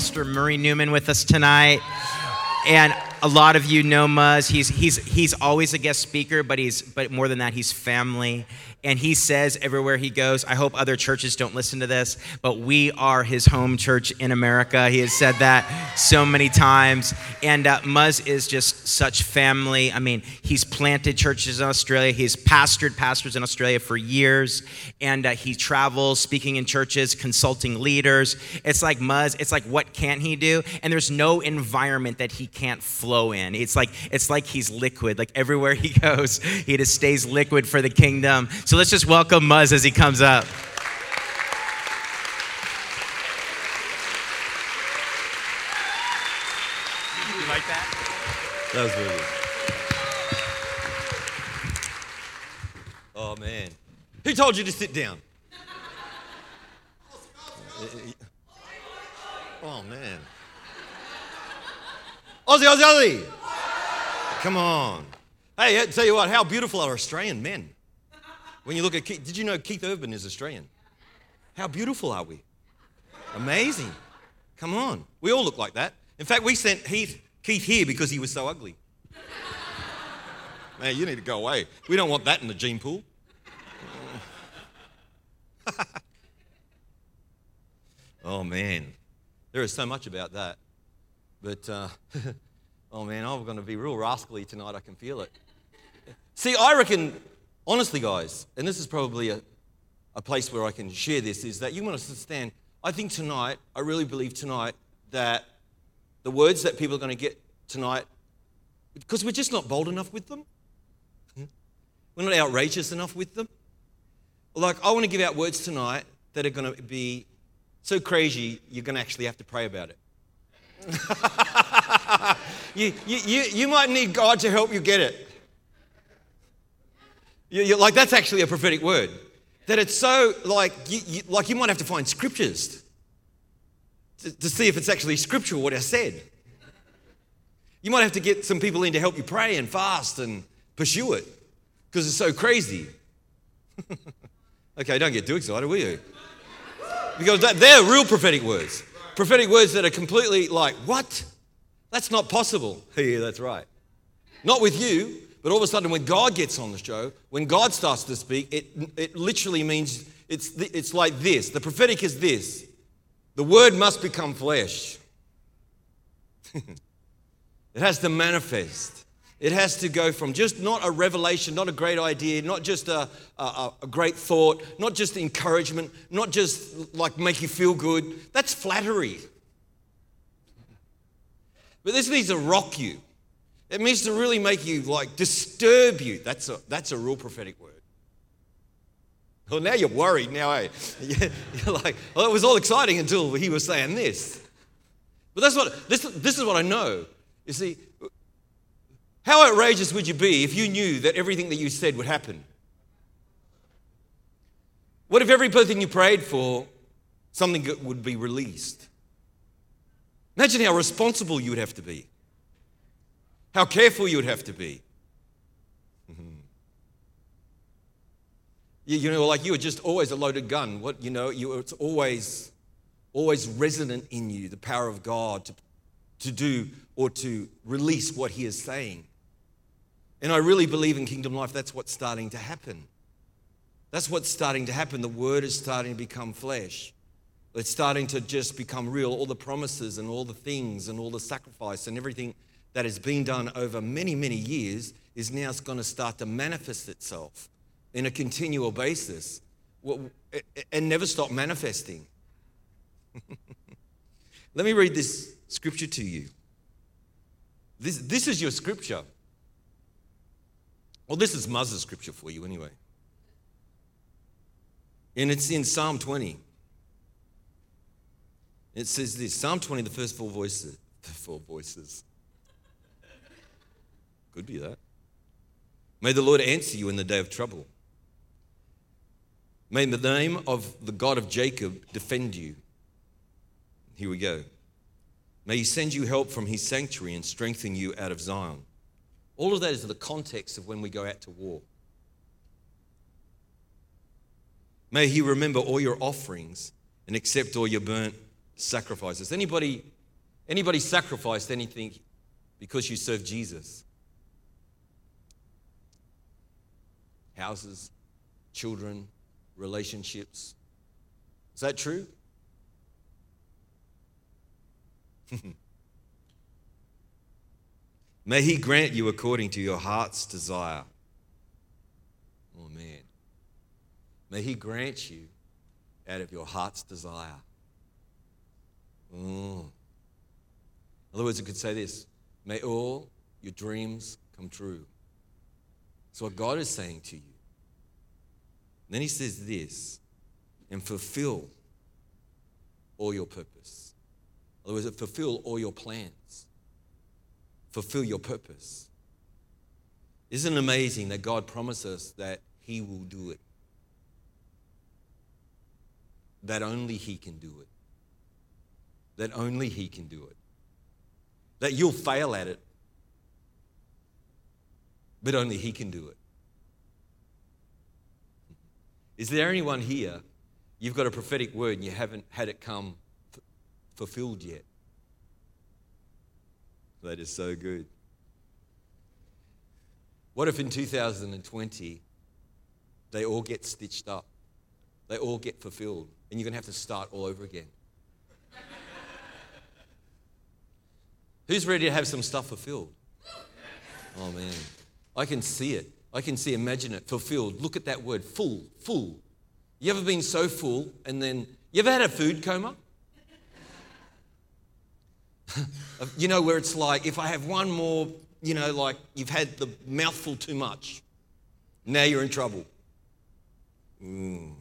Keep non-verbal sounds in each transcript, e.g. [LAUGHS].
Pastor Murray Newman with us tonight. And a lot of you know Muz. He's, he's, he's always a guest speaker, but, he's, but more than that, he's family. And he says everywhere he goes, I hope other churches don't listen to this, but we are his home church in America. He has said that so many times. And uh, Muz is just such family. I mean, he's planted churches in Australia, he's pastored pastors in Australia for years, and uh, he travels speaking in churches, consulting leaders. It's like Muz, it's like, what can't he do? And there's no environment that he can't flow in. It's like, it's like he's liquid. Like everywhere he [LAUGHS] goes, he just stays liquid for the kingdom. So let's just welcome Muz as he comes up. You like that? That was really good. Oh man. Who told you to sit down? [LAUGHS] Oh man. Aussie, Aussie, Aussie. Come on. Hey, I tell you what, how beautiful are Australian men? When you look at Keith, did you know Keith Urban is Australian? How beautiful are we? Amazing. Come on. We all look like that. In fact, we sent Heath, Keith here because he was so ugly. Man, you need to go away. We don't want that in the gene pool. [LAUGHS] oh, man. There is so much about that. But, uh, [LAUGHS] oh, man, I'm going to be real rascally tonight. I can feel it. See, I reckon, honestly, guys, and this is probably a, a place where I can share this, is that you want to understand. I think tonight, I really believe tonight, that the words that people are going to get tonight, because we're just not bold enough with them, we're not outrageous enough with them. Like, I want to give out words tonight that are going to be so crazy, you're going to actually have to pray about it. [LAUGHS] you, you, you, you might need God to help you get it. You, you, like, that's actually a prophetic word. That it's so, like you, you, like, you might have to find scriptures to, to see if it's actually scriptural what I said. You might have to get some people in to help you pray and fast and pursue it because it's so crazy. [LAUGHS] okay, don't get too excited, will you? Because that, they're real prophetic words. Prophetic words that are completely like, what? That's not possible. [LAUGHS] Yeah, that's right. Not with you, but all of a sudden when God gets on the show, when God starts to speak, it, it literally means it's, it's like this. The prophetic is this the word must become flesh. [LAUGHS] it has to manifest. It has to go from just not a revelation, not a great idea, not just a, a, a, great thought, not just encouragement, not just like make you feel good. That's flattery. But this needs to rock you. It means to really make you like disturb you. That's a, that's a real prophetic word. Well, now you're worried now, eh? [LAUGHS] You're like, well, it was all exciting until he was saying this. But that's what this, this is what I know. You see, how outrageous would you be if you knew that everything that you said would happen? What if everything you prayed for, something would be released? Imagine how responsible you would have to be, how careful you would have to be. Mm-hmm. You, you know, like you were just always a loaded gun. What you know, you it's always, always resonant in you the power of God to, to do or to release what He is saying. And I really believe in kingdom life, that's what's starting to happen. That's what's starting to happen. The word is starting to become flesh. It's starting to just become real. All the promises and all the things and all the sacrifice and everything that has been done over many, many years is now going to start to manifest itself in a continual basis and never stop manifesting. [LAUGHS] Let me read this scripture to you. This, this is your scripture. Well, this is Muz's scripture for you anyway. And it's in Psalm 20. It says this Psalm 20, the first four voices. The four voices. Could be that. May the Lord answer you in the day of trouble. May the name of the God of Jacob defend you. Here we go. May he send you help from his sanctuary and strengthen you out of Zion. All of that is the context of when we go out to war. May he remember all your offerings and accept all your burnt sacrifices. Anybody, anybody sacrificed anything because you serve Jesus? Houses, children, relationships. Is that true? [LAUGHS] May He grant you according to your heart's desire. Oh, man. May He grant you out of your heart's desire. Mm. In other words, you could say this May all your dreams come true. That's what God is saying to you. And then He says this and fulfill all your purpose. In other words, fulfill all your plans, fulfill your purpose. Isn't it amazing that God promises that He will do it? That only He can do it. That only He can do it. That you'll fail at it, but only He can do it. Is there anyone here, you've got a prophetic word and you haven't had it come f- fulfilled yet? That is so good. What if in 2020 they all get stitched up? They all get fulfilled, and you're going to have to start all over again. [LAUGHS] Who's ready to have some stuff fulfilled? Oh man, I can see it. I can see, imagine it, fulfilled. Look at that word, full, full. You ever been so full and then, you ever had a food coma? You know, where it's like, if I have one more, you know, like you've had the mouthful too much, now you're in trouble. Mm.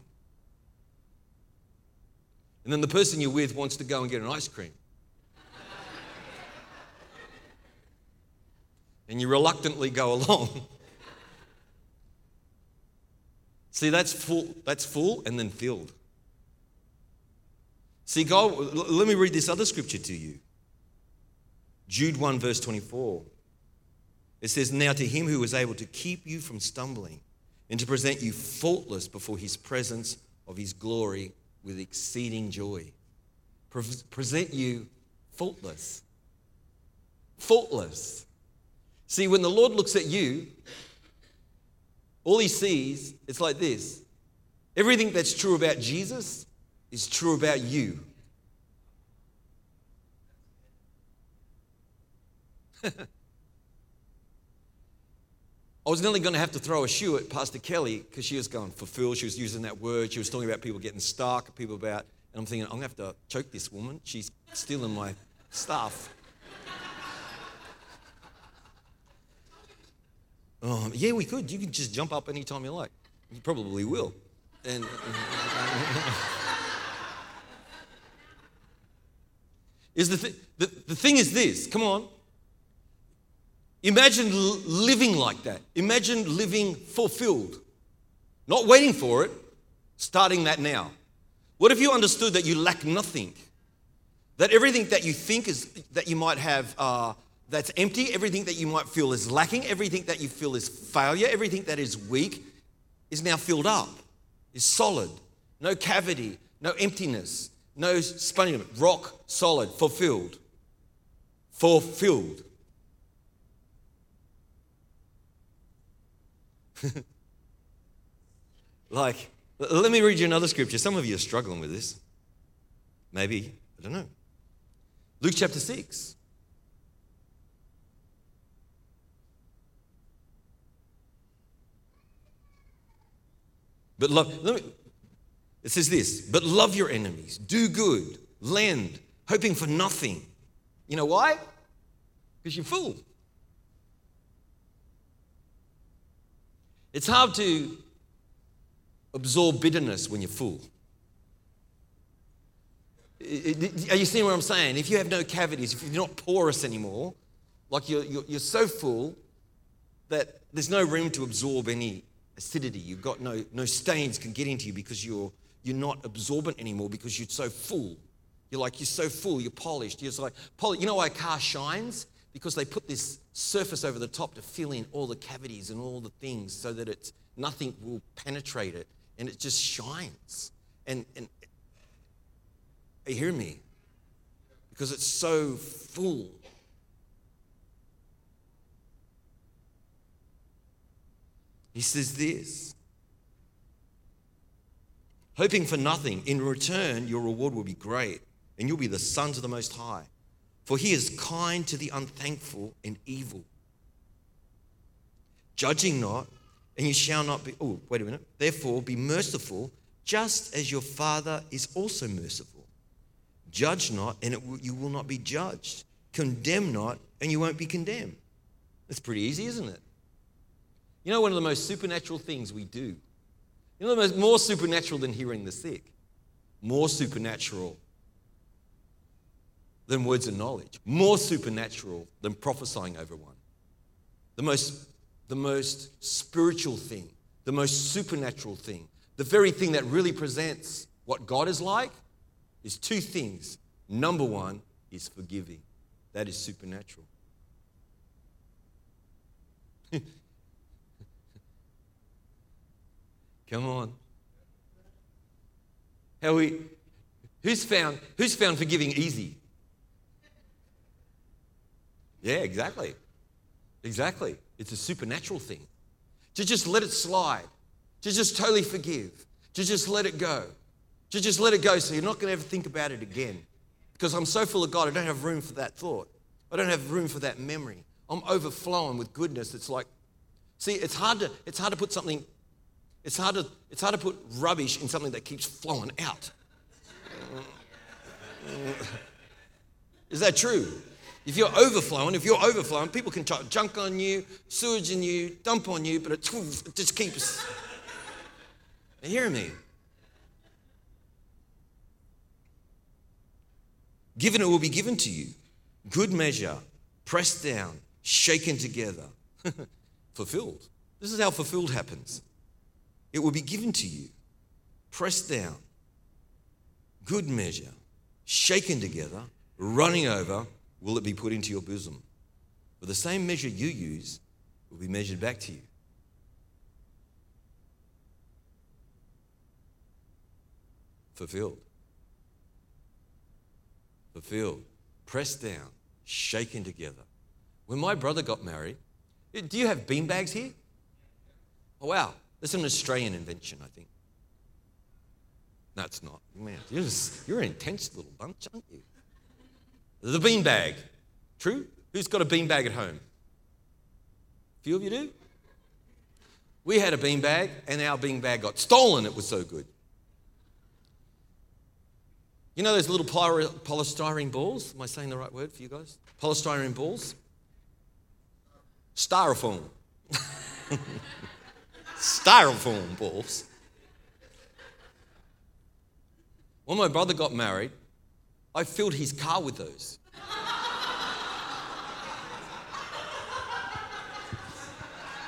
And then the person you're with wants to go and get an ice cream. and you reluctantly go along. See, that's full, that's full and then filled. See, God, let me read this other scripture to you. Jude 1, verse 24. It says, Now to him who was able to keep you from stumbling and to present you faultless before his presence of his glory with exceeding joy. Pre- present you faultless. Faultless. See, when the Lord looks at you, all he sees, it's like this everything that's true about Jesus is true about you. [LAUGHS] I was nearly going to have to throw a shoe at Pastor Kelly because she was going for fulfill. She was using that word. She was talking about people getting stuck, people about, and I'm thinking, I'm going to have to choke this woman. She's stealing my stuff. [LAUGHS] Um, yeah, we could. You can just jump up anytime you like. You probably will. And [LAUGHS] is the, th- the the thing is this? Come on. Imagine living like that. Imagine living fulfilled, not waiting for it, starting that now. What if you understood that you lack nothing? That everything that you think is that you might have uh, that's empty, everything that you might feel is lacking, everything that you feel is failure, everything that is weak is now filled up, is solid. No cavity, no emptiness, no sponge, rock solid, fulfilled. Fulfilled. [LAUGHS] like, let me read you another scripture. Some of you are struggling with this. Maybe, I don't know. Luke chapter 6. But love, me, it says this, but love your enemies, do good, lend, hoping for nothing. You know why? Because you're full. It's hard to absorb bitterness when you're full. Are you seeing what I'm saying? If you have no cavities, if you're not porous anymore, like you're, you're, you're so full that there's no room to absorb any acidity. You've got no, no stains can get into you because you're, you're not absorbent anymore because you're so full. You're like, you're so full, you're polished. You're like, poly- you know why a car shines? Because they put this surface over the top to fill in all the cavities and all the things so that it's, nothing will penetrate it and it just shines. And, and you hearing me? because it's so full. He says this hoping for nothing, in return, your reward will be great, and you'll be the sons of the Most High. For he is kind to the unthankful and evil. Judging not, and you shall not be. Oh, wait a minute. Therefore, be merciful, just as your Father is also merciful. Judge not, and will, you will not be judged. Condemn not, and you won't be condemned. It's pretty easy, isn't it? You know, one of the most supernatural things we do. You know, the most, more supernatural than healing the sick, more supernatural than words of knowledge, more supernatural than prophesying over one. The most, the most spiritual thing, the most supernatural thing, the very thing that really presents what God is like is two things. Number one is forgiving, that is supernatural. [LAUGHS] Come on. How we who's found who's found forgiving easy? Yeah, exactly. Exactly. It's a supernatural thing. To just let it slide, to just totally forgive, to just let it go, to just let it go so you're not going to ever think about it again. Because I'm so full of God, I don't have room for that thought. I don't have room for that memory. I'm overflowing with goodness. It's like, see, it's hard to, it's hard to put something it's hard to, it's hard to put rubbish in something that keeps flowing out. [LAUGHS] Is that true? If you're overflowing, if you're overflowing, people can chuck junk on you, sewage in you, dump on you, but it, it just keeps. [LAUGHS] You hear me? Given it will be given to you. Good measure, pressed down, shaken together, [LAUGHS] fulfilled. This is how fulfilled happens. It will be given to you, pressed down, good measure, shaken together, running over, will it be put into your bosom. For the same measure you use will be measured back to you. Fulfilled. Fulfilled. Pressed down, shaken together. When my brother got married, do you have bean bags here? Oh, wow. That's an Australian invention, I think. No, it's not. Man, you're, just, you're an intense little bunch, aren't you? The bean bag. True? Who's got a bean bag at home? A few of you do? We had a bean bag, and our bean bag got stolen. It was so good. You know those little polystyrene balls? Am I saying the right word for you guys? Polystyrene balls? Styrofoam. [LAUGHS] styrofoam balls. When my brother got married, I filled his car with those.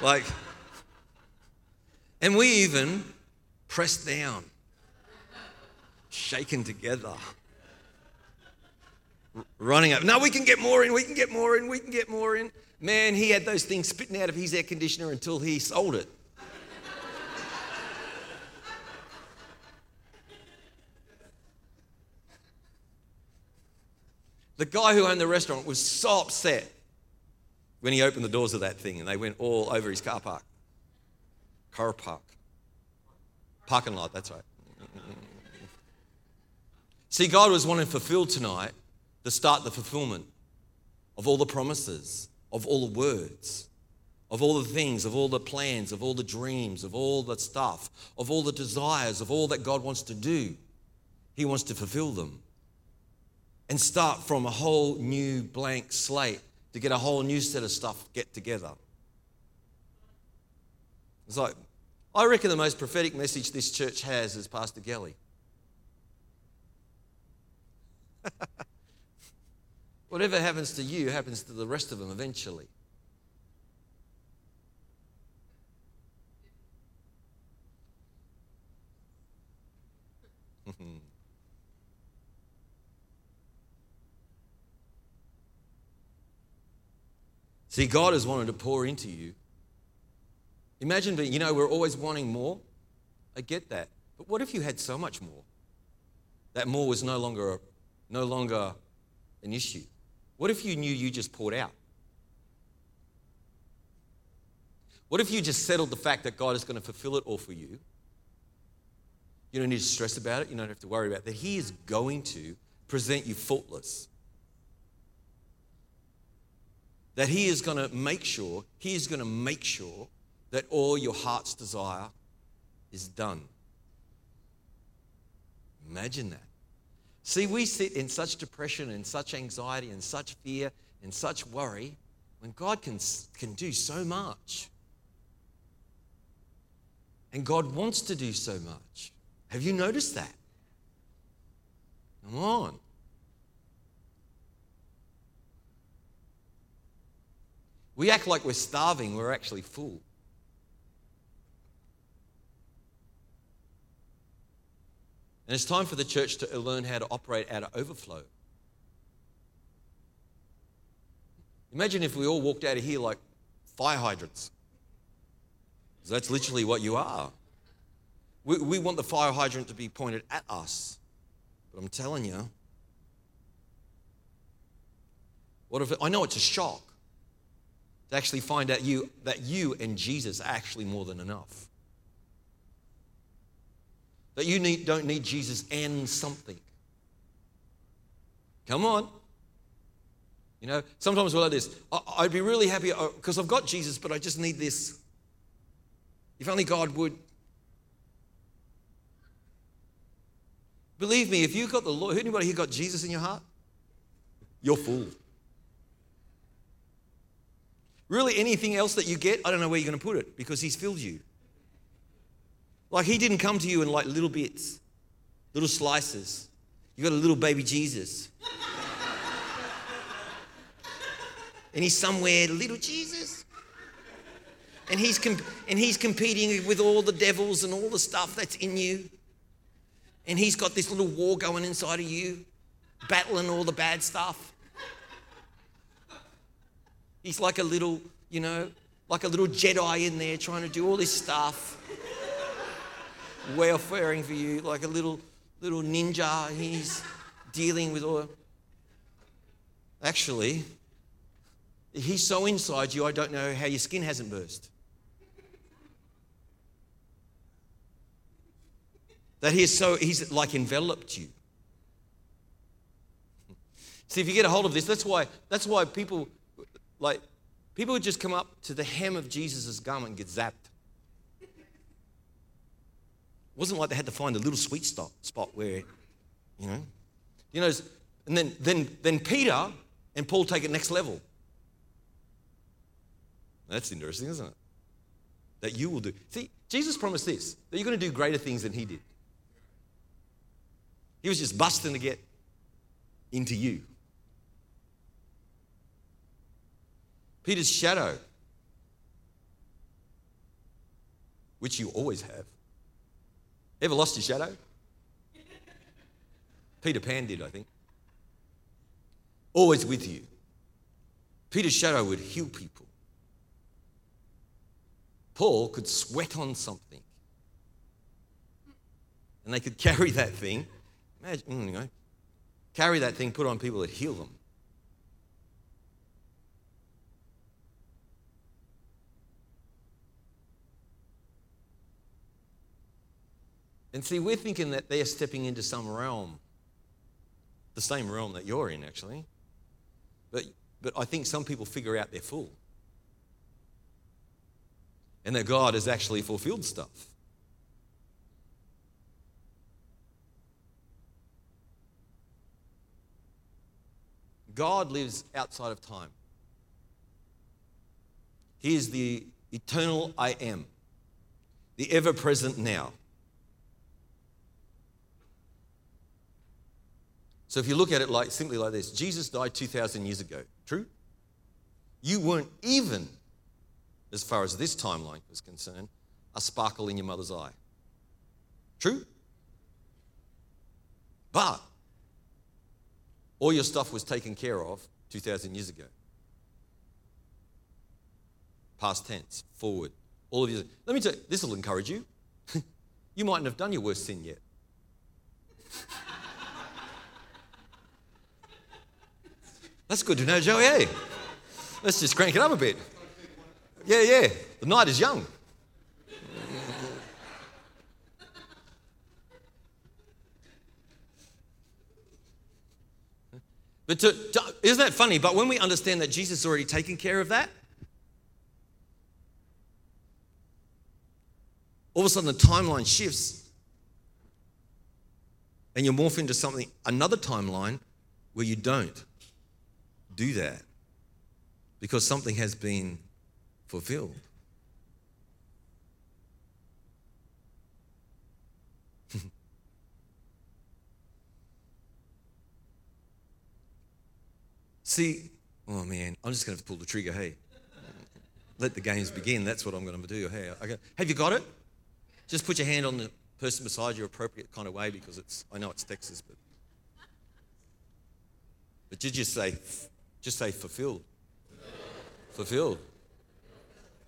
like, and we even pressed down, shaken together, running up. Now we can get more in, we can get more in, we can get more in. Man, he had those things spitting out of his air conditioner until he sold it. The guy who owned the restaurant was so upset when he opened the doors of that thing and they went all over his car park. Car park. Parking lot, that's right. See, God was wanting fulfilled tonight to start the fulfillment of all the promises, of all the words, of all the things, of all the plans, of all the dreams, of all the stuff, of all the desires, of all that God wants to do. He wants to fulfill them and start from a whole new blank slate to get a whole new set of stuff get together. It's like, I reckon the most prophetic message this church has is Pastor Kelly. [LAUGHS] Whatever happens to you happens to the rest of them eventually. [LAUGHS] See, God has wanted to pour into you. Imagine being, you know, we're always wanting more. I get that. But what if you had so much more? That more was no longer, no longer an issue? What if you knew you just poured out? What if you just settled the fact that God is going to fulfill it all for you? You don't need to stress about it. You don't have to worry about. That He is going to present you faultless. That He is going to make sure, He is going to make sure that all your heart's desire is done. Imagine that. See, we sit in such depression and such anxiety and such fear and such worry when God can, can do so much. And God wants to do so much. Have you noticed that? Come on. We act like we're starving, we're actually full. And it's time for the church to learn how to operate out of overflow. Imagine if we all walked out of here like fire hydrants. That's literally what you are. We, we want the fire hydrant to be pointed at us. But I'm telling you, what if it, I know it's a shock to actually find out you that you and Jesus are actually more than enough. That you need, don't need Jesus and something. Come on. You know, sometimes we're like this. I, would be really happy because uh, I've got Jesus, but I just need this. If only God would. Believe me, if you've got the Lord, anybody here got Jesus in your heart? You're full. Really, anything else that you get, I don't know where you're going to put it because He's filled you. Like He didn't come to you in like little bits, little slices. You got a little baby Jesus. [LAUGHS] and He's somewhere, little Jesus. And he's, comp- and he's competing with all the devils and all the stuff that's in you. And he's got this little war going inside of you, battling all the bad stuff. He's like a little, you know, like a little Jedi in there trying to do all this stuff. Welfaring for you, like a little little ninja. He's dealing with all. Actually, he's so inside you, I don't know how your skin hasn't burst. That he is so, he's like enveloped you. See, if you get a hold of this, that's why, that's why people, like, people would just come up to the hem of Jesus' garment and get zapped. It wasn't like they had to find a little sweet spot, spot where, you know, you know, and then, then, then Peter and Paul take it next level. That's interesting, isn't it? That you will do. See, Jesus promised this that you're going to do greater things than he did. He was just busting to get into you. Peter's shadow, which you always have. Ever lost your shadow? Peter Pan did, I think. Always with you. Peter's shadow would heal people. Paul could sweat on something. And they could [LAUGHS] carry that thing Imagine, mm, you know, carry that thing, put on people that heal them. And see, we're thinking that they're stepping into some realm, the same realm that you're in, actually. But, but I think some people figure out they're full. And that God has actually fulfilled stuff. God lives outside of time. He is the eternal I am, the ever present now. So if you look at it like simply like this, Jesus died 2000 years ago. True? You weren't even as far as this timeline was concerned, a sparkle in your mother's eye. True? But all your stuff was taken care of 2,000 years ago. Past tense, forward. All of you. Let me tell you, this will encourage you. [LAUGHS] you mightn't have done your worst sin yet. [LAUGHS] That's good to know, Joey. Hey, let's just crank it up a bit. Yeah, yeah. The night is young. But to, to, isn't that funny? But when we understand that Jesus has already taken care of that, all of a sudden the timeline shifts and you morph into something, another timeline where you don't do that because something has been fulfilled. [LAUGHS] See, oh man, I'm just going to pull the trigger. Hey, let the games begin. That's what I'm going to do. Hey, okay. have you got it? Just put your hand on the person beside you, appropriate kind of way, because it's. I know it's Texas, but but did you say, just say fulfilled? Fulfilled.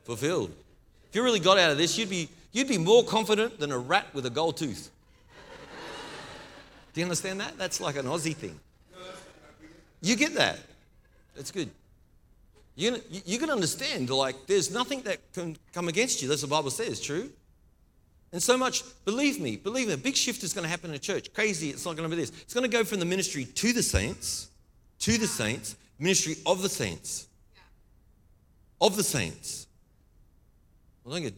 Fulfilled. If you really got out of this, you'd be you'd be more confident than a rat with a gold tooth. Do you understand that? That's like an Aussie thing. You get that. That's good. You, you can understand, like, there's nothing that can come against you. That's what the Bible says, true? And so much, believe me, believe me, a big shift is going to happen in the church. Crazy, it's not going to be this. It's going to go from the ministry to the saints, to the saints, ministry of the saints. Of the saints. Well, don't get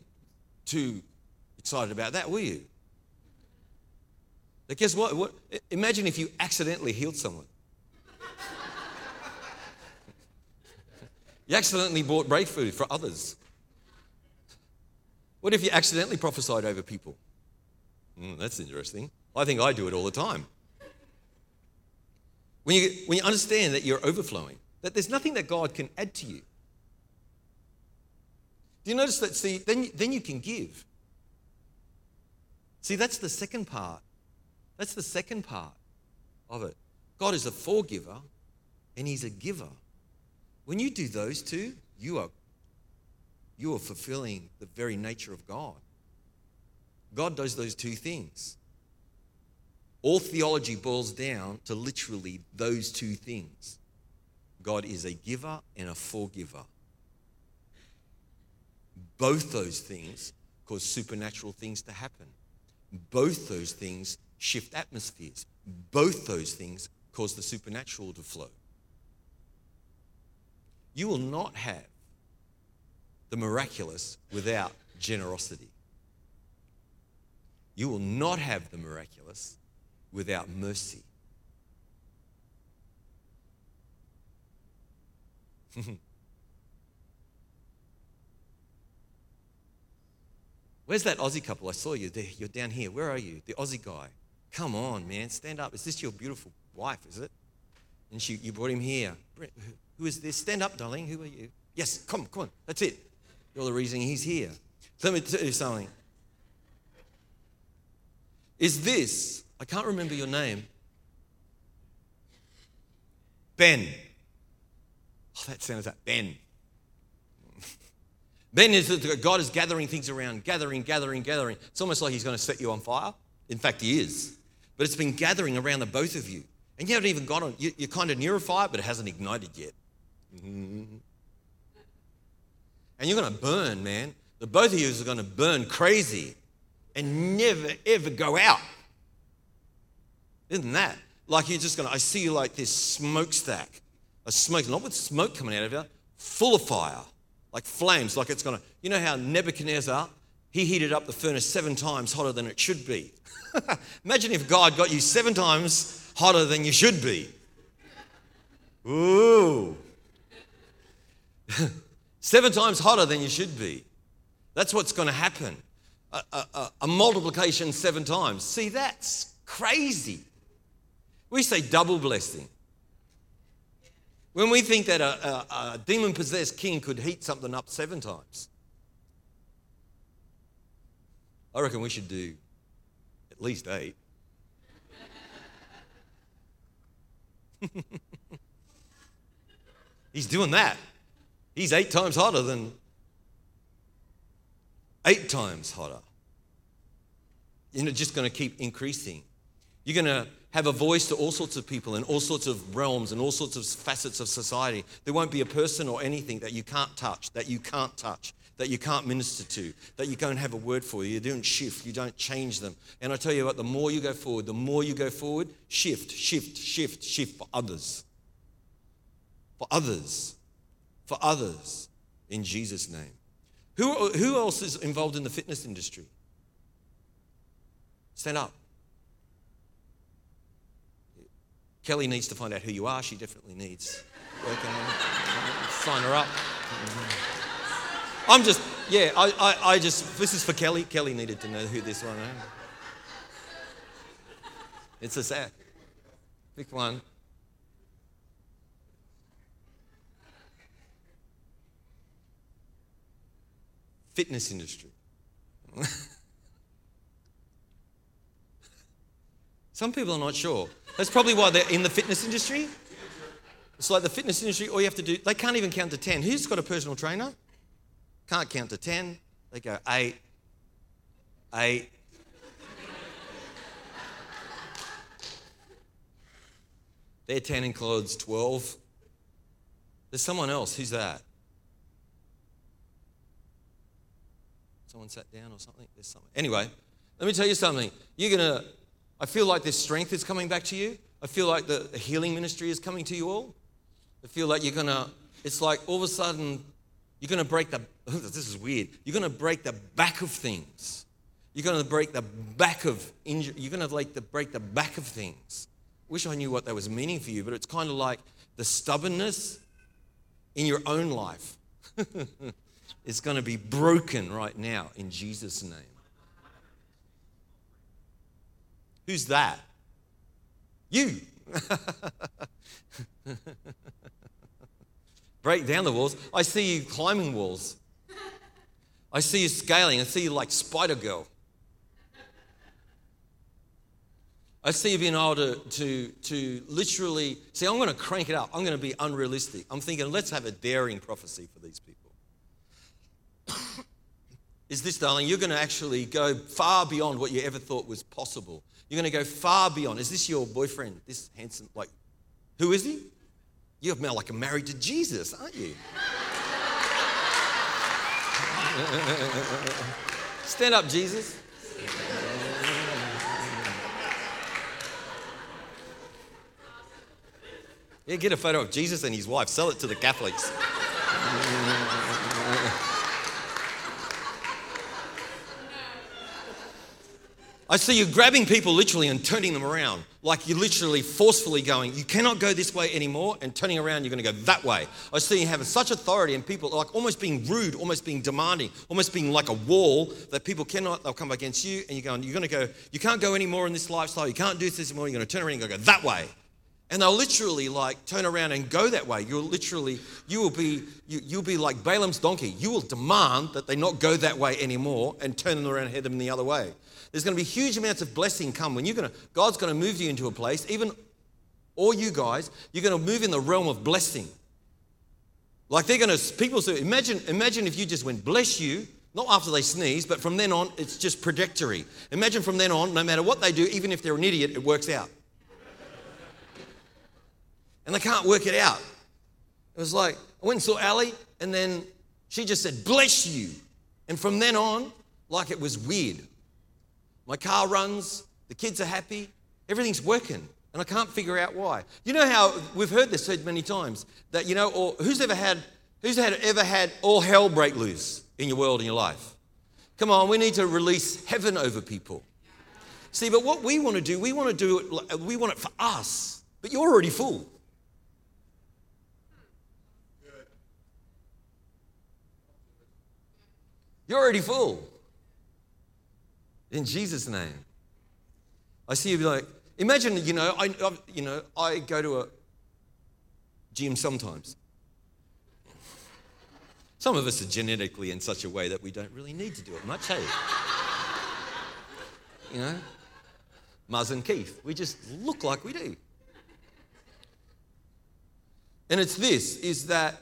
too excited about that, will you? But guess what? what? Imagine if you accidentally healed someone. You accidentally bought breakthrough for others. What if you accidentally prophesied over people? Mm, that's interesting. I think I do it all the time. When you, when you understand that you're overflowing, that there's nothing that God can add to you. Do you notice that? See, then, then you can give. See, that's the second part. That's the second part of it. God is a forgiver and He's a giver. When you do those two, you are, you are fulfilling the very nature of God. God does those two things. All theology boils down to literally those two things God is a giver and a forgiver. Both those things cause supernatural things to happen. Both those things shift atmospheres. Both those things cause the supernatural to flow. You will not have the miraculous without generosity. You will not have the miraculous without mercy. [LAUGHS] Where's that Aussie couple? I saw you. You're down here. Where are you? The Aussie guy. Come on, man. Stand up. Is this your beautiful wife, is it? And she, you brought him here. Who is this? Stand up, darling. Who are you? Yes, come, come on. That's it. You're the reason he's here. Let me tell you something. Is this, I can't remember your name. Ben. Oh, that sounds like Ben. [LAUGHS] ben is God is gathering things around, gathering, gathering, gathering. It's almost like he's going to set you on fire. In fact, he is. But it's been gathering around the both of you. And you haven't even got on, you, are kind of near a fire, but it hasn't ignited yet. [LAUGHS] And you're going to burn, man. The both of you are going to burn crazy and never, ever go out. Isn't that? Like you're just going to, I see you like this smokestack. A smoke, not with smoke coming out of you, full of fire, like flames, like it's going to, you know how Nebuchadnezzar, he heated up the furnace seven times hotter than it should be. [LAUGHS] Imagine if God got you seven times hotter than you should be. Ooh. [LAUGHS] Seven times hotter than you should be. That's what's going to happen. A, a, a, multiplication seven times. See, that's crazy. We say double blessing. When we think that a, a demon possessed king could heat something up seven times, I reckon we should do at least eight. [LAUGHS] He's doing that. He's eight times hotter than eight times hotter. You're just going to keep increasing. You're going to have a voice to all sorts of people in all sorts of realms and all sorts of facets of society. There won't be a person or anything that you can't touch, that you can't touch, that you can't minister to, that you don't have a word for. You don't shift, you don't change them. And I tell you what, the more you go forward, the more you go forward, shift, shift, shift, shift for others. For others. For others. In Jesus' name. Who, who else is involved in the fitness industry? Stand up. Kelly needs to find out who you are. She definitely needs working on. Sign her up. I'm just, yeah, I, I, I, just, this is for Kelly. Kelly needed to know who this one is. It's a sad. Pick one. Fitness industry. [LAUGHS] Some people are not sure. That's probably why they're in the fitness industry. It's like the fitness industry, all you have to do, they can't even count to 10. Who's got a personal trainer? Can't count to 10. They go 8, 8. They're 10 includes 12. There's someone else. Who's that? Someone sat down or something? There's something. Anyway, let me tell you something. You're going to I feel like this strength is coming back to you. I feel like the healing ministry is coming to you all. I feel like you're going to, it's like all of a sudden, you're going to break the, [LAUGHS] this is weird, you're going to break the back of things. You're going to break the back of injury. You're going to like the, break the back of things. Wish I knew what that was meaning for you, but it's kind of like the stubbornness in your own life [LAUGHS] is going to be broken right now in Jesus' name. Who's that? You. [LAUGHS] Break down the walls. I see you climbing walls. I see you scaling. I see you like Spider Girl. I see you being able to, to, to literally see, I'm going to crank it up. I'm going to be unrealistic. I'm thinking, let's have a daring prophecy for these people. [COUGHS] Is this, darling, you're going to actually go far beyond what you ever thought was possible. You're going to go far beyond. Is this your boyfriend? This handsome, like, who is he? You're like married to Jesus, aren't you? [LAUGHS] Stand up, Jesus. Yeah, get a photo of Jesus and his wife. Sell it to the Catholics. [LAUGHS] I see you grabbing people literally and turning them around. Like you're literally forcefully going, you cannot go this way anymore, and turning around, you're going to go that way. I see you having such authority and people like almost being rude, almost being demanding, almost being like a wall that people cannot, they'll come against you, and you're going, you're going to go, you can't go anymore in this lifestyle, you can't do this anymore, you're going to turn around and go that way. And they'll literally like turn around and go that way. You'll literally, you will be, you, you'll be like Balaam's donkey. You will demand that they not go that way anymore and turn them around and head them the other way. There's going to be huge amounts of blessing come when you're going to, God's going to move you into a place, even all you guys, you're going to move in the realm of blessing. Like they're going to, people say, imagine, imagine if you just went, bless you, not after they sneeze, but from then on, it's just trajectory. Imagine from then on, no matter what they do, even if they're an idiot, it works out. and they can't work it out. It was like, I went and saw Ali, and then she just said, bless you. And from then on, like it was weird. My car runs, the kids are happy, everything's working. And I can't figure out why. You know how we've heard this said many times that, you know, or who's ever had, who's had, ever had all hell break loose in your world, in your life? Come on, we need to release heaven over people. See, but what we want to do, we want to do it, we want it for us, but you're already full. You're already full. In Jesus' name. I see you like, imagine, you know, I, I, you know, I go to a gym sometimes. Some of us are genetically in such a way that we don't really need to do it much, hey? you know? Muz and Keith, we just look like we do. And it's this is that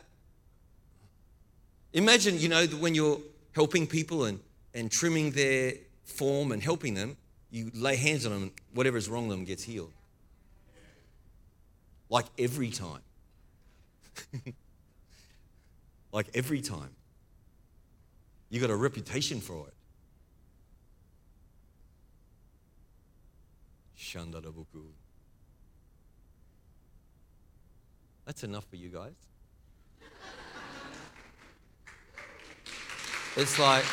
imagine, you know, when you're helping people and, and trimming their form and helping them, you lay hands on them, and whatever is wrong with them gets healed. Like every time. [LAUGHS] like every time. You got a reputation for it. Shandarabuku. That's enough for you guys. [LAUGHS] It's like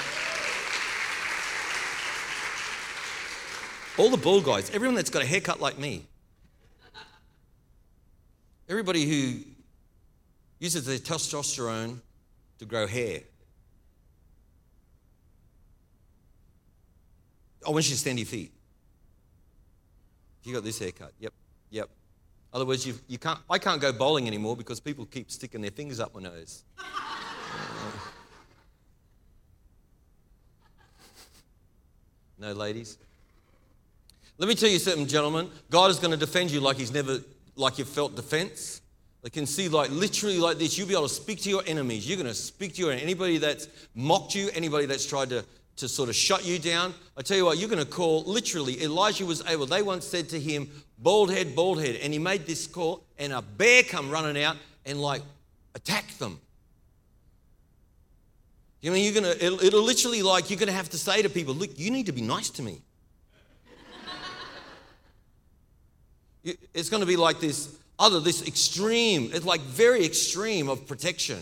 all the bald guys, everyone that's got a haircut like me, everybody who uses their testosterone to grow hair. I want you to stand your feet. You got this haircut. Yep, yep. Otherwise, you, you can't, I can't go bowling anymore because people keep sticking their fingers up my nose. [LAUGHS] no, ladies? Let me tell you something, gentlemen. God is going to defend you like He's never, like you've felt defense. They can see, like, literally like this. You'll be able to speak to your enemies. You're going to speak to your anybody that's mocked you, anybody that's tried to, to sort of shut you down. I tell you what, you're going to call, literally, Elijah was able. They once said to him, bald head, bald head. And he made this call, and a bear come running out and, like, attacked them. You mean you're gonna? It'll, it'll literally like you're gonna have to say to people, "Look, you need to be nice to me." It's going to be like this other, this extreme. It's like very extreme of protection.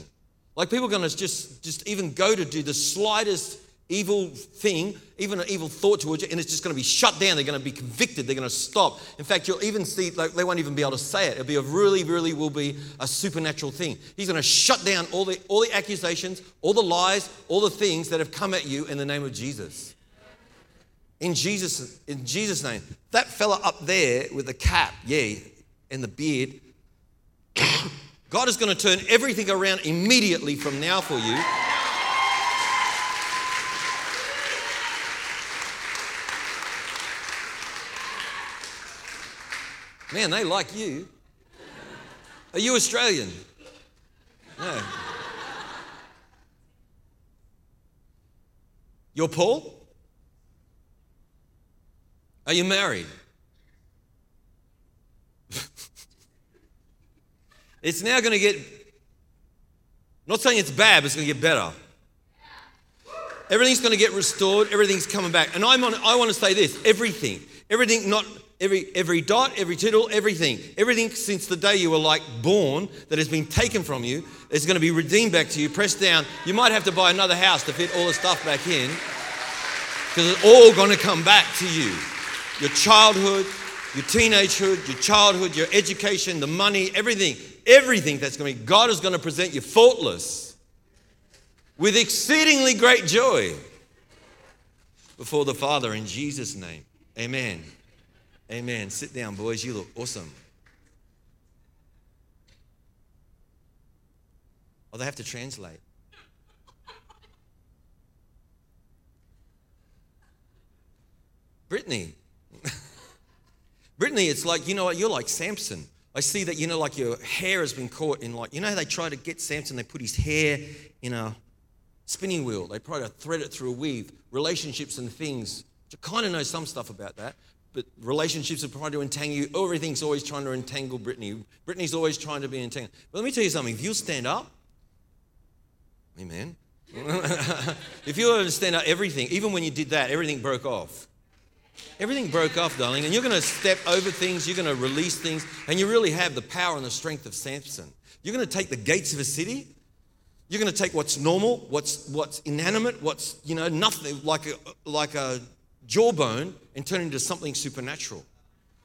Like people are going to just, just even go to do the slightest evil thing, even an evil thought towards you, and it's just going to be shut down. They're going to be convicted. They're going to stop. In fact, you'll even see, like, they won't even be able to say it. It'll be a really, really will be a supernatural thing. He's going to shut down all the, all the accusations, all the lies, all the things that have come at you in the name of Jesus. In Jesus, in Jesus' name. That fella up there with the cap, yeah, and the beard, [COUGHS] God is going to turn everything around immediately from now for you. Man, they like you. Are you Australian? No. You're Paul? Are you married? it's now going to get, not saying it's bad, but it's going to get better. Everything's going to get restored, everything's coming back. And I'm on, I want to say this everything, everything, not every, every dot, every tittle, everything, everything since the day you were like born that has been taken from you is going to be redeemed back to you, pressed down. You might have to buy another house to fit all the stuff back in because it's all going to come back to you. Your childhood, your teenagehood, your childhood, your education, the money, everything, everything that's going to be, God is going to present you faultless with exceedingly great joy before the Father in Jesus' name. Amen. Amen. Sit down, boys. You look awesome. Oh, they have to translate. Brittany. Brittany, it's like, you know what, you're like Samson. I see that, you know, like your hair has been caught in like, you know, how they try to get Samson, they put his hair in a spinning wheel. They try to thread it through a weave. Relationships and things. I kind of know some stuff about that but relationships are trying to entangle you. Everything's always trying to entangle Brittany. Brittany's always trying to be entangled. But let me tell you something. If you stand up, amen. [LAUGHS] if you were to stand up, everything, even when you did that, everything broke off. Everything broke off, darling, and you're going to step over things, you're going to release things, and you really have the power and the strength of Samson. You're going to take the gates of a city, you're going to take what's normal, what's, what's inanimate, what's, you know, nothing, like a, like a jawbone and turn it into something supernatural.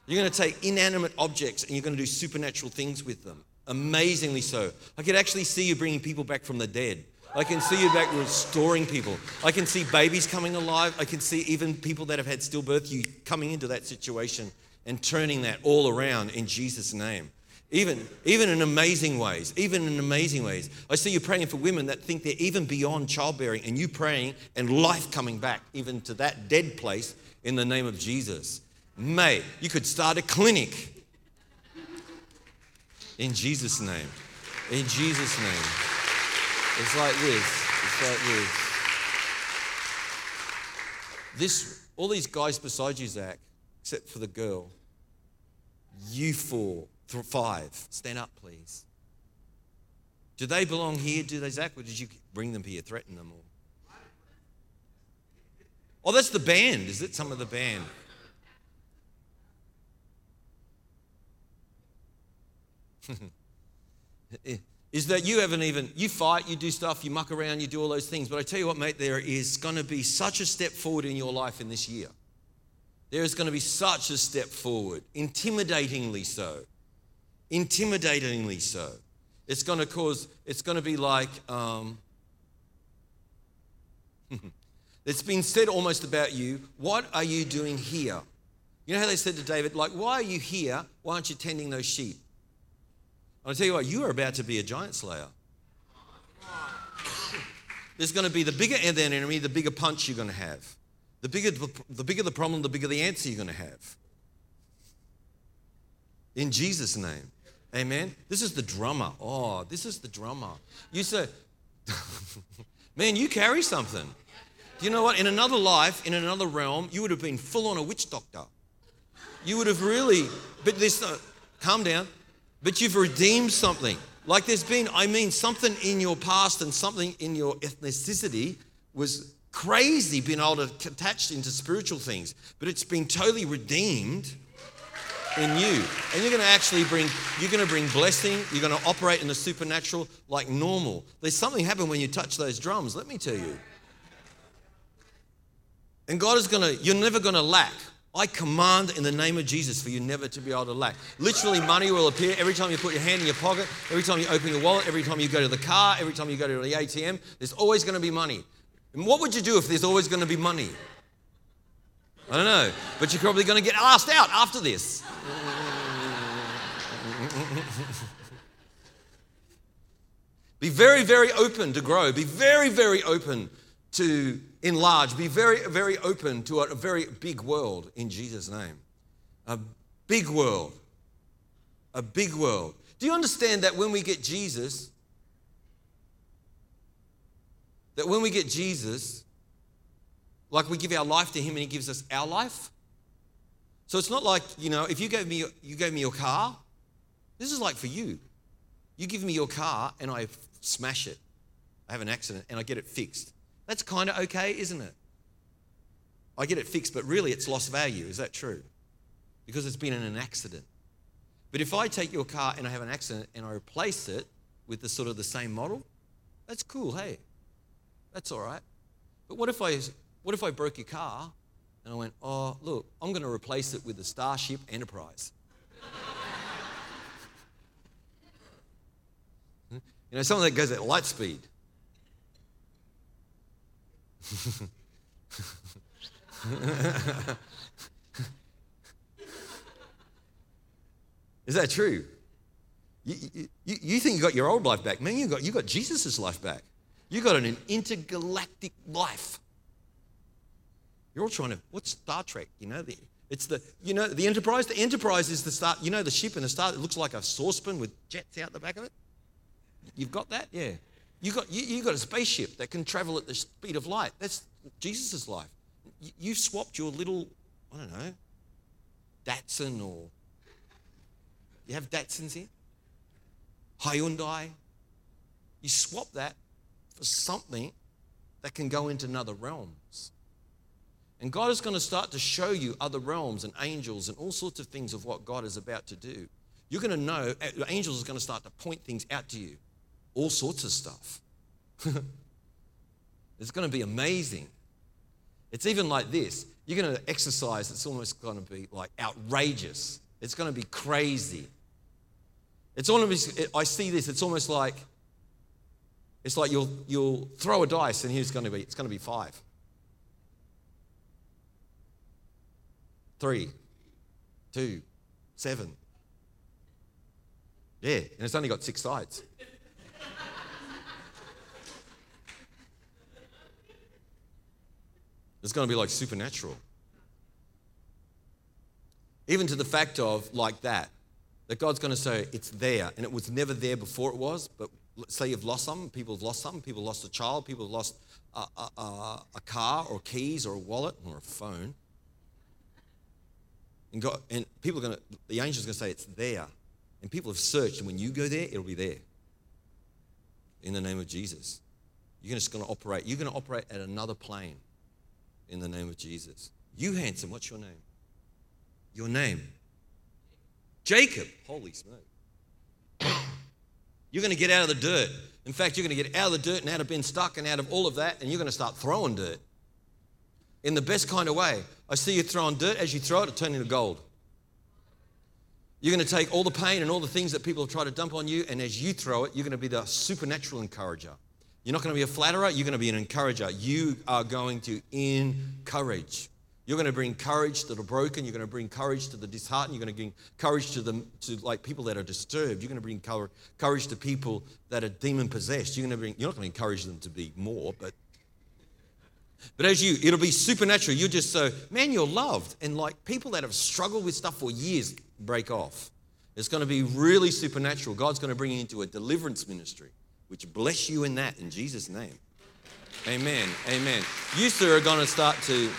You're going to take inanimate objects and you're going to do supernatural things with them. Amazingly so. I could actually see you bringing people back from the dead. I can see you back restoring people. I can see babies coming alive. I can see even people that have had stillbirth, you coming into that situation and turning that all around in Jesus' name. Even, even in amazing ways, even in amazing ways. I see you praying for women that think they're even beyond childbearing, and you praying and life coming back even to that dead place in the name of Jesus. May, you could start a clinic in Jesus' name. In Jesus' name. It's like this. It's like this. This, all these guys beside you, Zach, except for the girl, you four Th- five. Stand up, please. Do they belong here? Do they, Zach? Or did you bring them here, threaten them? Or? Oh, that's the band. Is it some of the band? [LAUGHS] is that you haven't even, you fight, you do stuff, you muck around, you do all those things. But I tell you what, mate, there is going to be such a step forward in your life in this year. There is going to be such a step forward, intimidatingly so. Intimidatingly so. It's going to cause, it's going to be like, um, [LAUGHS] it's been said almost about you, what are you doing here? You know how they said to David, like, why are you here? Why aren't you tending those sheep? I'll tell you what, you are about to be a giant slayer. There's going to be the bigger the enemy, the bigger punch you're going to have. The bigger the, bigger the problem, the bigger the answer you're going to have. In Jesus' name. Amen. This is the drummer. Oh, this is the drummer. You say, [LAUGHS] man, you carry something. Do you know what? In another life, in another realm, you would have been full on a witch doctor. You would have really, but this, uh, calm down, but you've redeemed something. Like there's been, I mean, something in your past and something in your ethnicity was crazy being able to attach into spiritual things, but it's been totally redeemed in you. And you're going to actually bring, you're going to bring blessing. You're going to operate in the supernatural like normal. There's something happen when you touch those drums, let me tell you. And God is going to, you're never going to lack. I command in the name of Jesus for you never to be able to lack. Literally, money will appear every time you put your hand in your pocket, every time you open your wallet, every time you go to the car, every time you go to the ATM. There's always going to be money. And what would you do if there's always going to be money? I don't know, but you're probably going to get asked out after this. [LAUGHS] be very, very open to grow. Be very, very open to enlarge. Be very, very open to a, very big world in Jesus' name. A big world. A big world. Do you understand that when we get Jesus, that when we get Jesus, like we give our life to Him and He gives us our life. So it's not like, you know, if you gave me, you gave me your car, this is like for you. You give me your car and I smash it. I have an accident and I get it fixed. That's kind of okay, isn't it? I get it fixed, but really it's lost value. Is that true? Because it's been in an accident. But if I take your car and I have an accident and I replace it with the sort of the same model, that's cool, hey. That's all right. But what if I what if I broke your car and I went, oh, look, I'm going to replace it with the Starship Enterprise? [LAUGHS] you know, something that goes at light speed. [LAUGHS] Is that true? You, you, you, think you got your old life back. Man, you got, you got Jesus' life back. You got an intergalactic life. You're all trying to, what's Star Trek? You know, the, it's the, you know, the Enterprise. The Enterprise is the star, you know, the ship in the star. it looks like a saucepan with jets out the back of it. You've got that? Yeah. You got, you, you got a spaceship that can travel at the speed of light. That's Jesus' life. You, you swapped your little, I don't know, Datsun or, you have Datsuns here? Hyundai. You swap that for something that can go into another realms. And God is going to start to show you other realms and angels and all sorts of things of what God is about to do. You're going to know, angels are going to start to point things out to you, all sorts of stuff. [LAUGHS] it's going to be amazing. It's even like this you're going to exercise, it's almost going to be like outrageous. It's going to be crazy. It's almost, I see this, it's almost like, it's like you'll, you'll throw a dice and here's going to be, it's going to be five. three, two, seven. Yeah, and it's only got six sides. It's going to be like supernatural. Even to the fact of like that, that God's going to say it's there, and it was never there before it was, but say you've lost something, people have lost something, people lost a child, people have lost a, a, a, a car or keys or a wallet or a phone. And, God, and people are going to, the angel's going to say it's there. And people have searched, and when you go there, it'll be there. In the name of Jesus. You're just going to operate. You're going to operate at another plane in the name of Jesus. You, handsome, what's your name? Your name? Jacob. Holy smoke. You're going to get out of the dirt. In fact, you're going to get out of the dirt and out of being stuck and out of all of that, and you're going to start throwing dirt in the best kind of way. I see you throwing dirt. As you throw it, it turns into gold. You're going to take all the pain and all the things that people have tried to dump on you, and as you throw it, you're going to be the supernatural encourager. You're not going to be a flatterer, you're going to be an encourager. You are going to encourage. You're going to bring courage to the broken. You're going to bring courage to the disheartened. You're going to bring courage to them, to like people that are disturbed. You're going to bring courage to people that are demon possessed. You're going to bring. You're not going to encourage them to be more, but but as you, it'll be supernatural. You're just so man, you're loved, and like people that have struggled with stuff for years break off. It's going to be really supernatural. God's going to bring you into a deliverance ministry, which bless you in that in Jesus' name. Amen. Amen. You, sir, are going to start to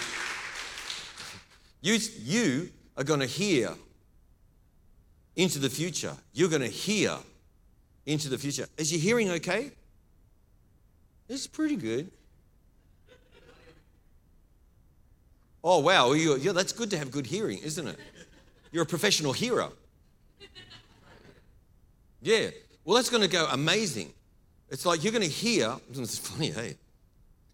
you, you are going to hear into the future. You're going to hear into the future. Is your hearing okay? It's pretty good. Oh, wow. You, yeah, that's good to have good hearing, isn't it? You're a professional hearer. Yeah. Well, that's going to go amazing. It's like you're going to hear, [LAUGHS] it's funny, hey?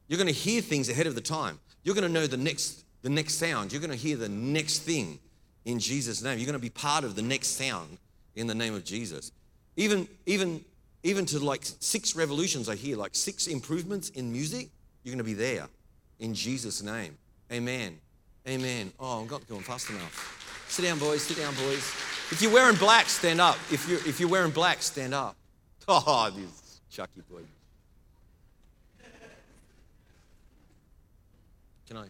You're going to hear things ahead of the time. You're going to know the next the next sound. You're going to hear the next thing in Jesus' name. You're going to be part of the next sound in the name of Jesus. Even, even, even to like six revolutions, I hear like six improvements in music. You're going to be there in Jesus' name. Amen. Amen. Oh, I'm not going fast enough. Sit down, boys. Sit down, boys. If you're wearing black, stand up. If you're, if you're wearing black, stand up. [LAUGHS] Oh, this Chucky boy. Can I?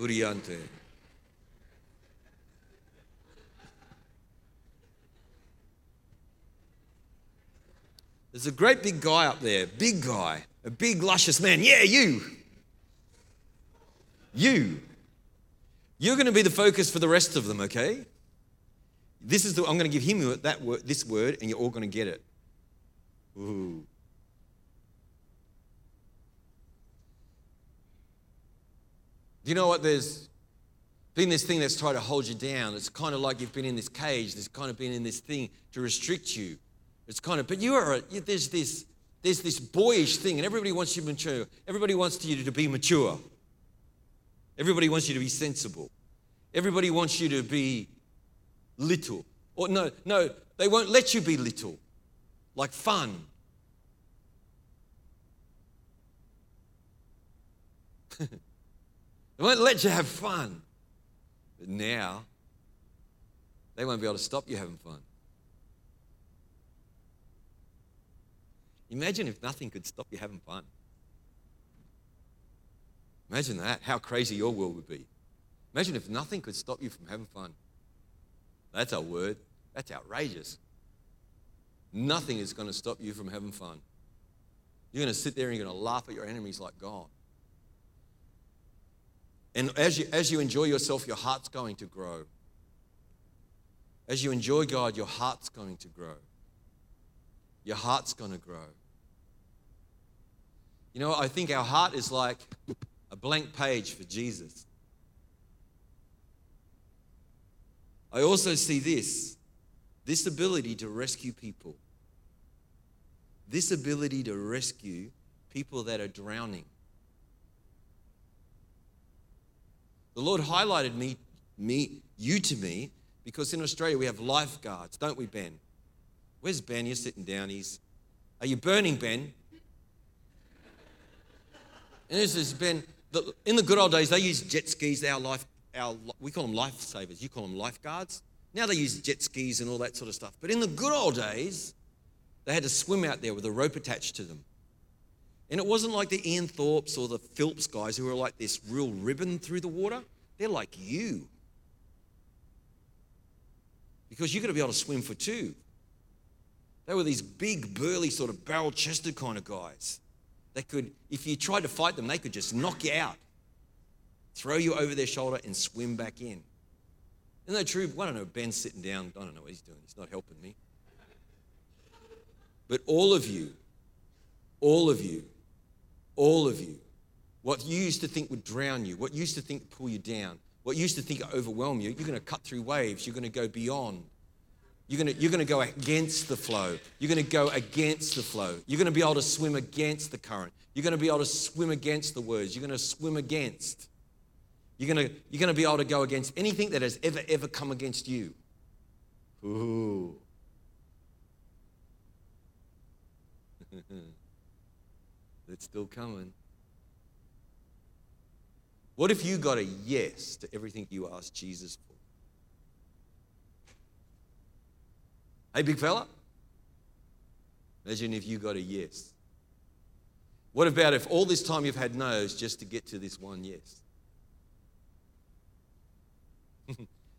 Uriante. There's a great big guy up there, big guy, a big luscious man. Yeah, you. You. You're going to be the focus for the rest of them, okay? This is the, I'm going to give him that word, this word, and you're all going to get it. Ooh. Do you know what? There's been this thing that's tried to hold you down. It's kind of like you've been in this cage. There's kind of been in this thing to restrict you. It's kind of, but you are, a, there's this, there's this boyish thing, and everybody wants you to mature. Everybody wants you to be mature. Everybody wants you to be sensible. Everybody wants you to be little. Or no, no, they won't let you be little, like fun. [LAUGHS] They won't let you have fun. But now, they won't be able to stop you having fun. Imagine if nothing could stop you having fun. Imagine that, how crazy your world would be. Imagine if nothing could stop you from having fun. That's a word. That's outrageous. Nothing is going to stop you from having fun. You're going to sit there and you're going to laugh at your enemies like God. And as you, as you enjoy yourself, your heart's going to grow. As you enjoy God, your heart's going to grow. Your heart's going to grow. You know, I think our heart is like a blank page for Jesus. I also see this this ability to rescue people, this ability to rescue people that are drowning. The Lord highlighted me, me, you to me, because in Australia we have lifeguards, don't we, Ben? Where's Ben? You're sitting down. He's. Are you burning, Ben? And this is Ben. The, in the good old days, they used jet skis. Our life, our we call them lifesavers. You call them lifeguards. Now they use jet skis and all that sort of stuff. But in the good old days, they had to swim out there with a rope attached to them. And it wasn't like the Ian Thorpes or the Phelps guys who were like this real ribbon through the water. They're like you. Because you've got to be able to swim for two. They were these big, burly, sort of barrel chested kind of guys. They could, if you tried to fight them, they could just knock you out. Throw you over their shoulder, and swim back in. Isn't that true? I don't know. Ben's sitting down. I don't know what he's doing. He's not helping me. But all of you, all of you, all of you, what you used to think would drown you, what you used to think would pull you down, what you used to think would overwhelm you, you're going to cut through waves. You're going to go beyond. You're going to, you're going to go against the flow. You're going to go against the flow. You're going to be able to swim against the current. You're going to be able to swim against the words. You're going to swim against. You're going to, you're going to be able to go against anything that has ever, ever come against you. Ooh. [LAUGHS] it's still coming. What if you got a yes to everything you asked Jesus for? Hey, big fella? Imagine if you got a yes. What about if all this time you've had no's just to get to this one yes?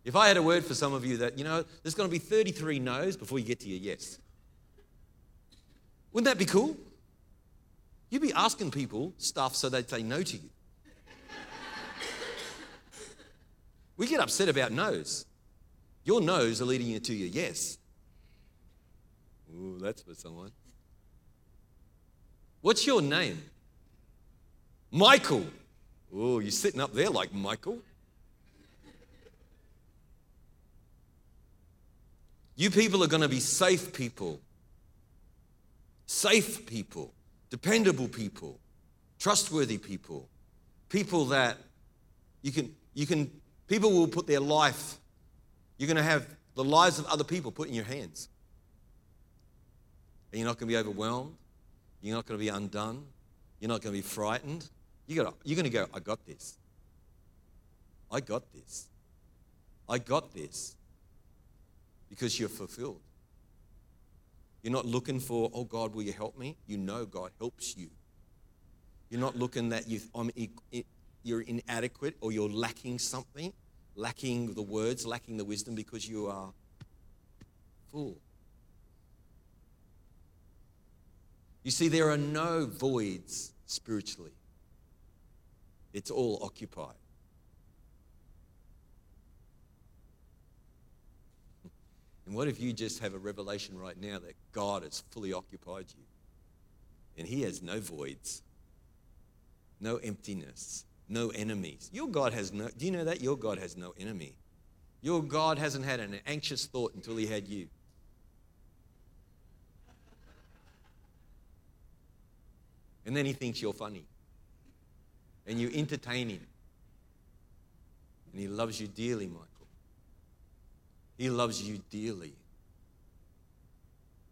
If I had a word for some of you that, you know, there's going to be 33 no's before you get to your yes. Wouldn't that be cool? You'd be asking people stuff so they'd say no to you. we get upset about no's. Your no's are leading you to your yes. Ooh, that's for someone. What's your name? Michael. Oh, you're sitting up there like Michael. You people are going to be safe people. Safe people, dependable people, trustworthy people, people that you can, you can, people will put their life, you're going to have the lives of other people put in your hands. And you're not going to be overwhelmed. You're not going to be undone. You're not going to be frightened. You got you're going to go, I got this. I got this. I got this. Because you're fulfilled. You're not looking for, oh God, will you help me? You know God helps you. You're not looking that you, I'm, you're inadequate or you're lacking something, lacking the words, lacking the wisdom because you are full. You see, there are no voids spiritually, it's all occupied. And what if you just have a revelation right now that God has fully occupied you and He has no voids, no emptiness, no enemies? Your God has no, do you know that? Your God has no enemy. Your God hasn't had an anxious thought until He had you. And then he thinks you're funny. And you entertain him. And he loves you dearly, Michael. He loves you dearly.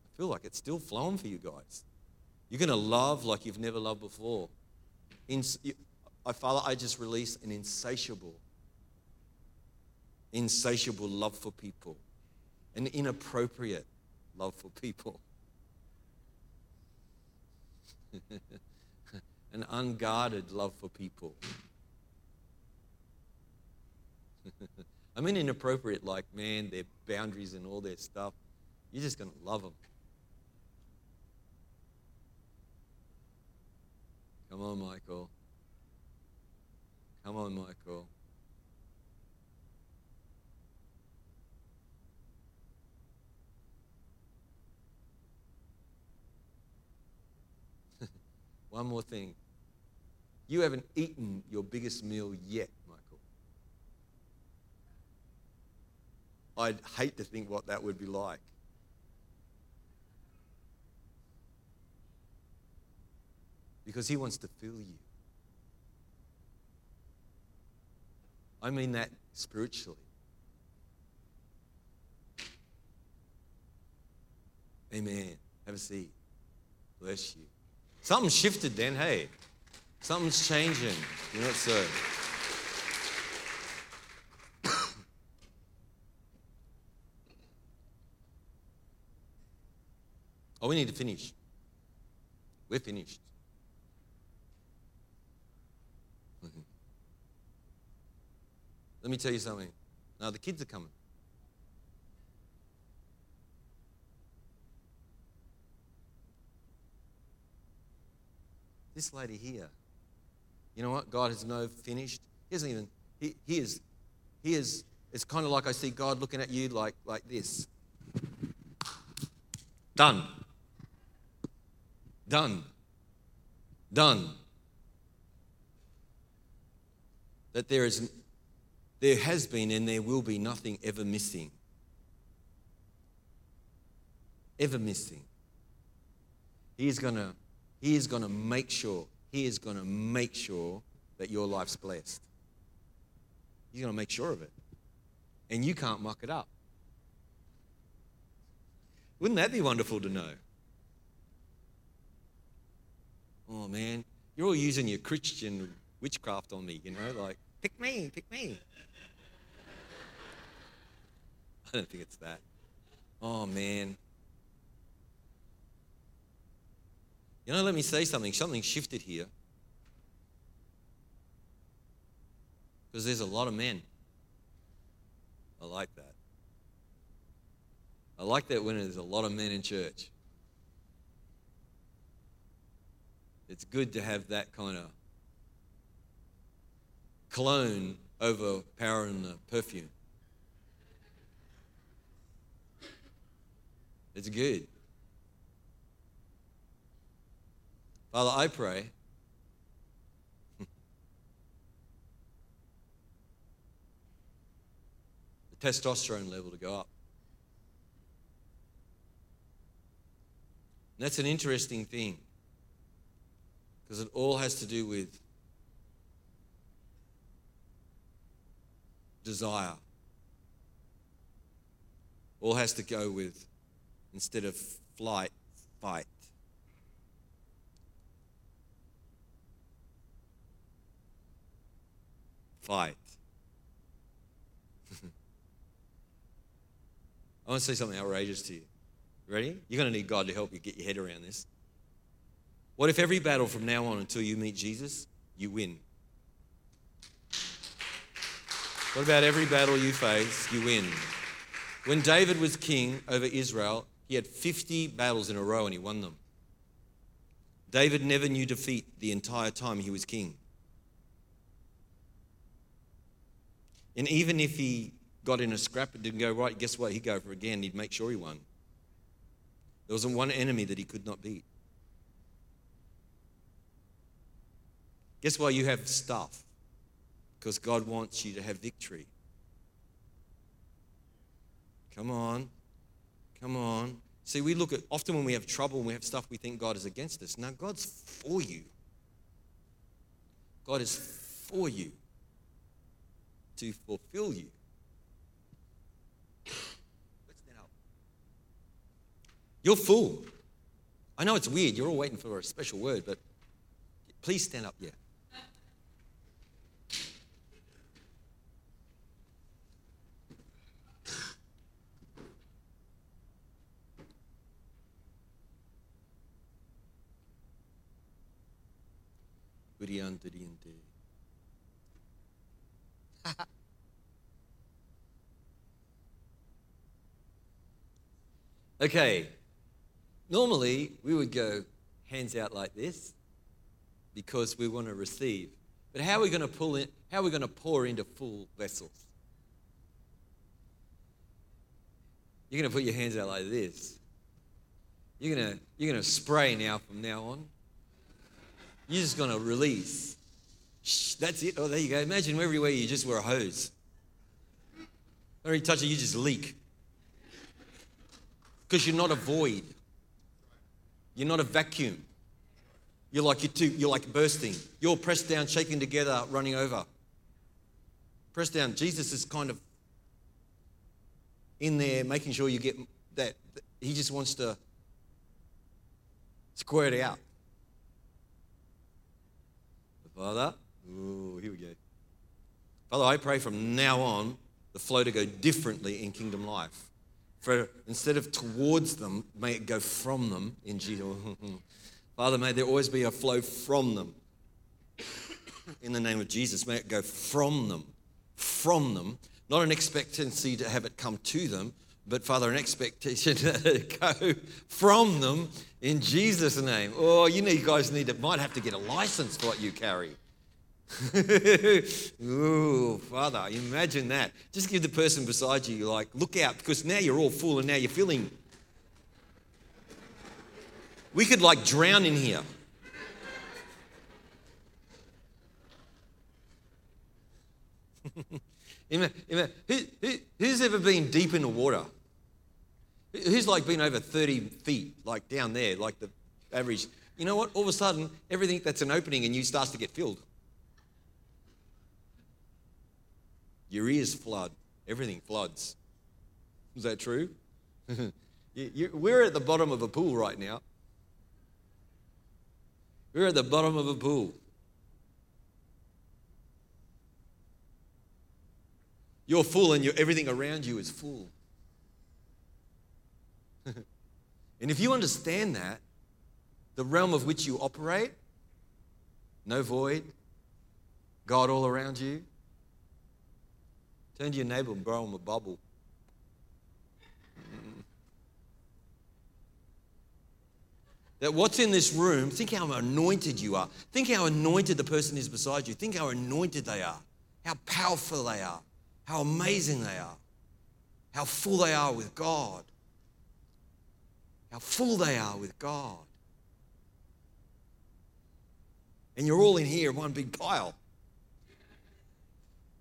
I feel like it's still flowing for you guys. You're going to love like you've never loved before. In, I, Father, I just release an insatiable, insatiable love for people, an inappropriate love for people. [LAUGHS] an unguarded love for people. I mean, inappropriate, like, man, their boundaries and all their stuff. You're just going to love them. Come on, Michael. Come on, Michael. [LAUGHS] One more thing. You haven't eaten your biggest meal yet, Michael. I'd hate to think what that would be like. Because he wants to fill you. I mean that spiritually. Amen. Have a seat. Bless you. Something shifted then, hey. Something's changing. You know, what, so. Oh, we need to finish. We're finished. Mm-hmm. Let me tell you something. Now, the kids are coming. This lady here, you know what? God has no finished. He doesn't even, he, he is, he is, it's kind of like I see God looking at you like, like this. Done. Done. Done. That there is, there has been and there will be nothing ever missing. Ever missing. He is gonna, he is gonna make sure, he is gonna make sure that your life's blessed. He's gonna make sure of it. And you can't muck it up. Wouldn't that be wonderful to know? Oh man, you're all using your Christian witchcraft on me, you know, like, pick me, pick me. I don't think it's that. Oh man. You know, let me say something. Something shifted here. Because there's a lot of men. I like that. I like that when there's a lot of men in church. It's good to have that kind of cologne over powering the perfume. It's good. Father, I pray. [LAUGHS] the testosterone level to go up. And that's an interesting thing because it all has to do with desire. All has to go with, instead of flight, fight. Fight. [LAUGHS] I want to say something outrageous to you. Ready? You're going to need God to help you get your head around this. What if every battle from now on until you meet Jesus, you win? What about every battle you face, you win? When David was king over Israel, he had 50 battles in a row and he won them. David never knew defeat the entire time he was king. And even if he got in a scrap and didn't go right, guess what? He'd go for again. He'd make sure he won. There wasn't one enemy that he could not beat. Guess why you have stuff? Because God wants you to have victory. Come on. Come on. See, we look at often when we have trouble and we have stuff, we think God is against us. Now, God's for you. God is for you to fulfill you. You're full. I know it's weird. You're all waiting for a special word, but please stand up. Yeah. [LAUGHS] okay, Normally, we would go hands out like this because we want to receive. But how are we going to pull in, how are we going to pour into full vessels? You're going to put your hands out like this. You're going to, you're going to spray now from now on. You're just going to release. Shh, that's it. Oh, there you go. Imagine everywhere you just wear a hose. Every touch it, you just leak. Because you're not a void. You're not a vacuum. You're like you're, too, you're like bursting. You're pressed down, shaking together, running over. Pressed down. Jesus is kind of in there, making sure you get that. He just wants to square it out. Father, ooh, here we go. Father, I pray from now on the flow to go differently in kingdom life. For instead of towards them, may it go from them in Jesus. [LAUGHS] Father, may there always be a flow from them. In the name of Jesus, may it go from them, from them. Not an expectancy to have it come to them, but Father, an expectation [LAUGHS] to go from them in Jesus' name. Oh, you need guys need to might have to get a license for what you carry. [LAUGHS] Ooh, Father, imagine that. Just give the person beside you, like, look out, because now you're all full and now you're feeling. We could, like, drown in here. [LAUGHS] who, who, who's ever been deep in the water? Who's like been over 30 feet, like down there, like the average? You know what? All of a sudden, everything that's an opening in you starts to get filled. Your ears flood. Everything floods. Is that true? [LAUGHS] we're at the bottom of a pool right now. We're at the bottom of a pool. You're full and you're, everything around you is full. [LAUGHS] and if you understand that, the realm of which you operate, no void, God all around you, turn to your neighbor and blow him a bubble. [LAUGHS] That what's in this room, think how anointed you are. Think how anointed the person is beside you. Think how anointed they are, how powerful they are how amazing they are, how full they are with God, how full they are with God. And you're all in here, one big pile.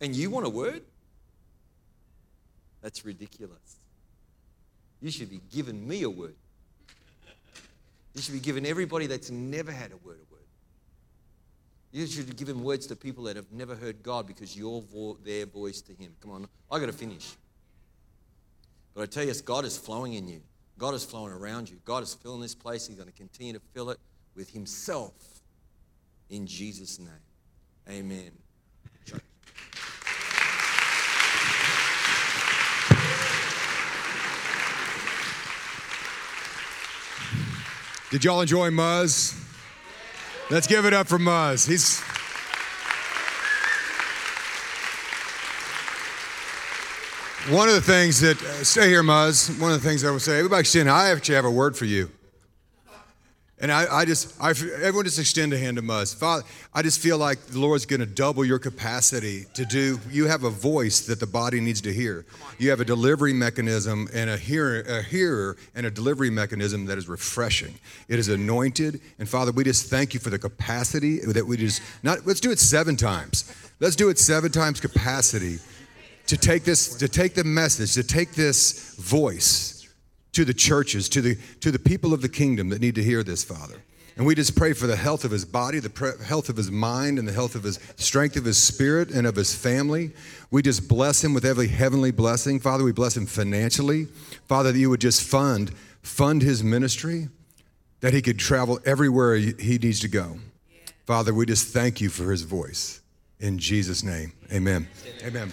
And you want a word? That's ridiculous. You should be giving me a word. You should be giving everybody that's never had a word a word. You should be giving words to people that have never heard God because you're vo- their voice to him. Come on, I got to finish. But I tell you, God is flowing in you. God is flowing around you. God is filling this place. He's going to continue to fill it with Himself in Jesus' name. Amen. Did y'all enjoy Muz? Let's give it up for Muz. He's one of the things that uh, stay here, Muz. One of the things I would say, everybody stand. I actually have a word for you. And I, I just, I, everyone just extend a hand to us. Father, I just feel like the Lord's going to double your capacity to do. You have a voice that the body needs to hear. You have a delivery mechanism and a hearer, a hearer and a delivery mechanism that is refreshing. It is anointed. And Father, we just thank you for the capacity that we just, not, let's do it seven times. Let's do it seven times capacity to take this, to take the message, to take this voice to the churches, to the, to the people of the kingdom that need to hear this, Father. And we just pray for the health of his body, the pre- health of his mind, and the health of his strength of his spirit and of his family. We just bless him with every heavenly blessing. Father, we bless him financially. Father, that you would just fund, fund his ministry, that he could travel everywhere he needs to go. Father, we just thank you for his voice. In Jesus' name, amen. Amen.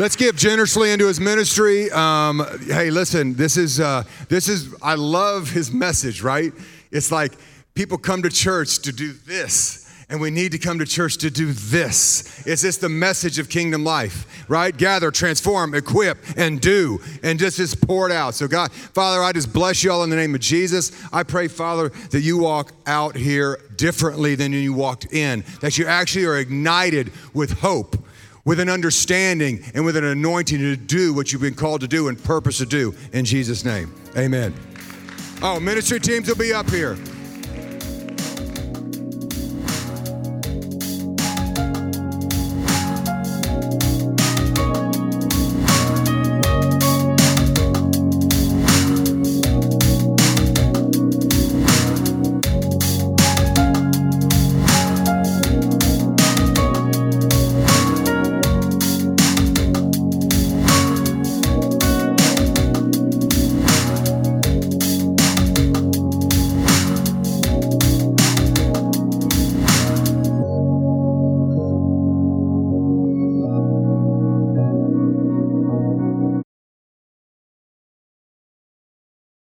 Let's give generously into his ministry. Um, hey, listen, this is uh, this is I love his message. Right? It's like people come to church to do this. And we need to come to church to do this. Is this the message of kingdom life, right? Gather, transform, equip, and do, and just just pour it out. So, God, Father, I just bless you all in the name of Jesus. I pray, Father, that you walk out here differently than you walked in, that you actually are ignited with hope with an understanding and with an anointing to do what you've been called to do and purpose to do in Jesus' name. Amen. Oh, ministry teams will be up here.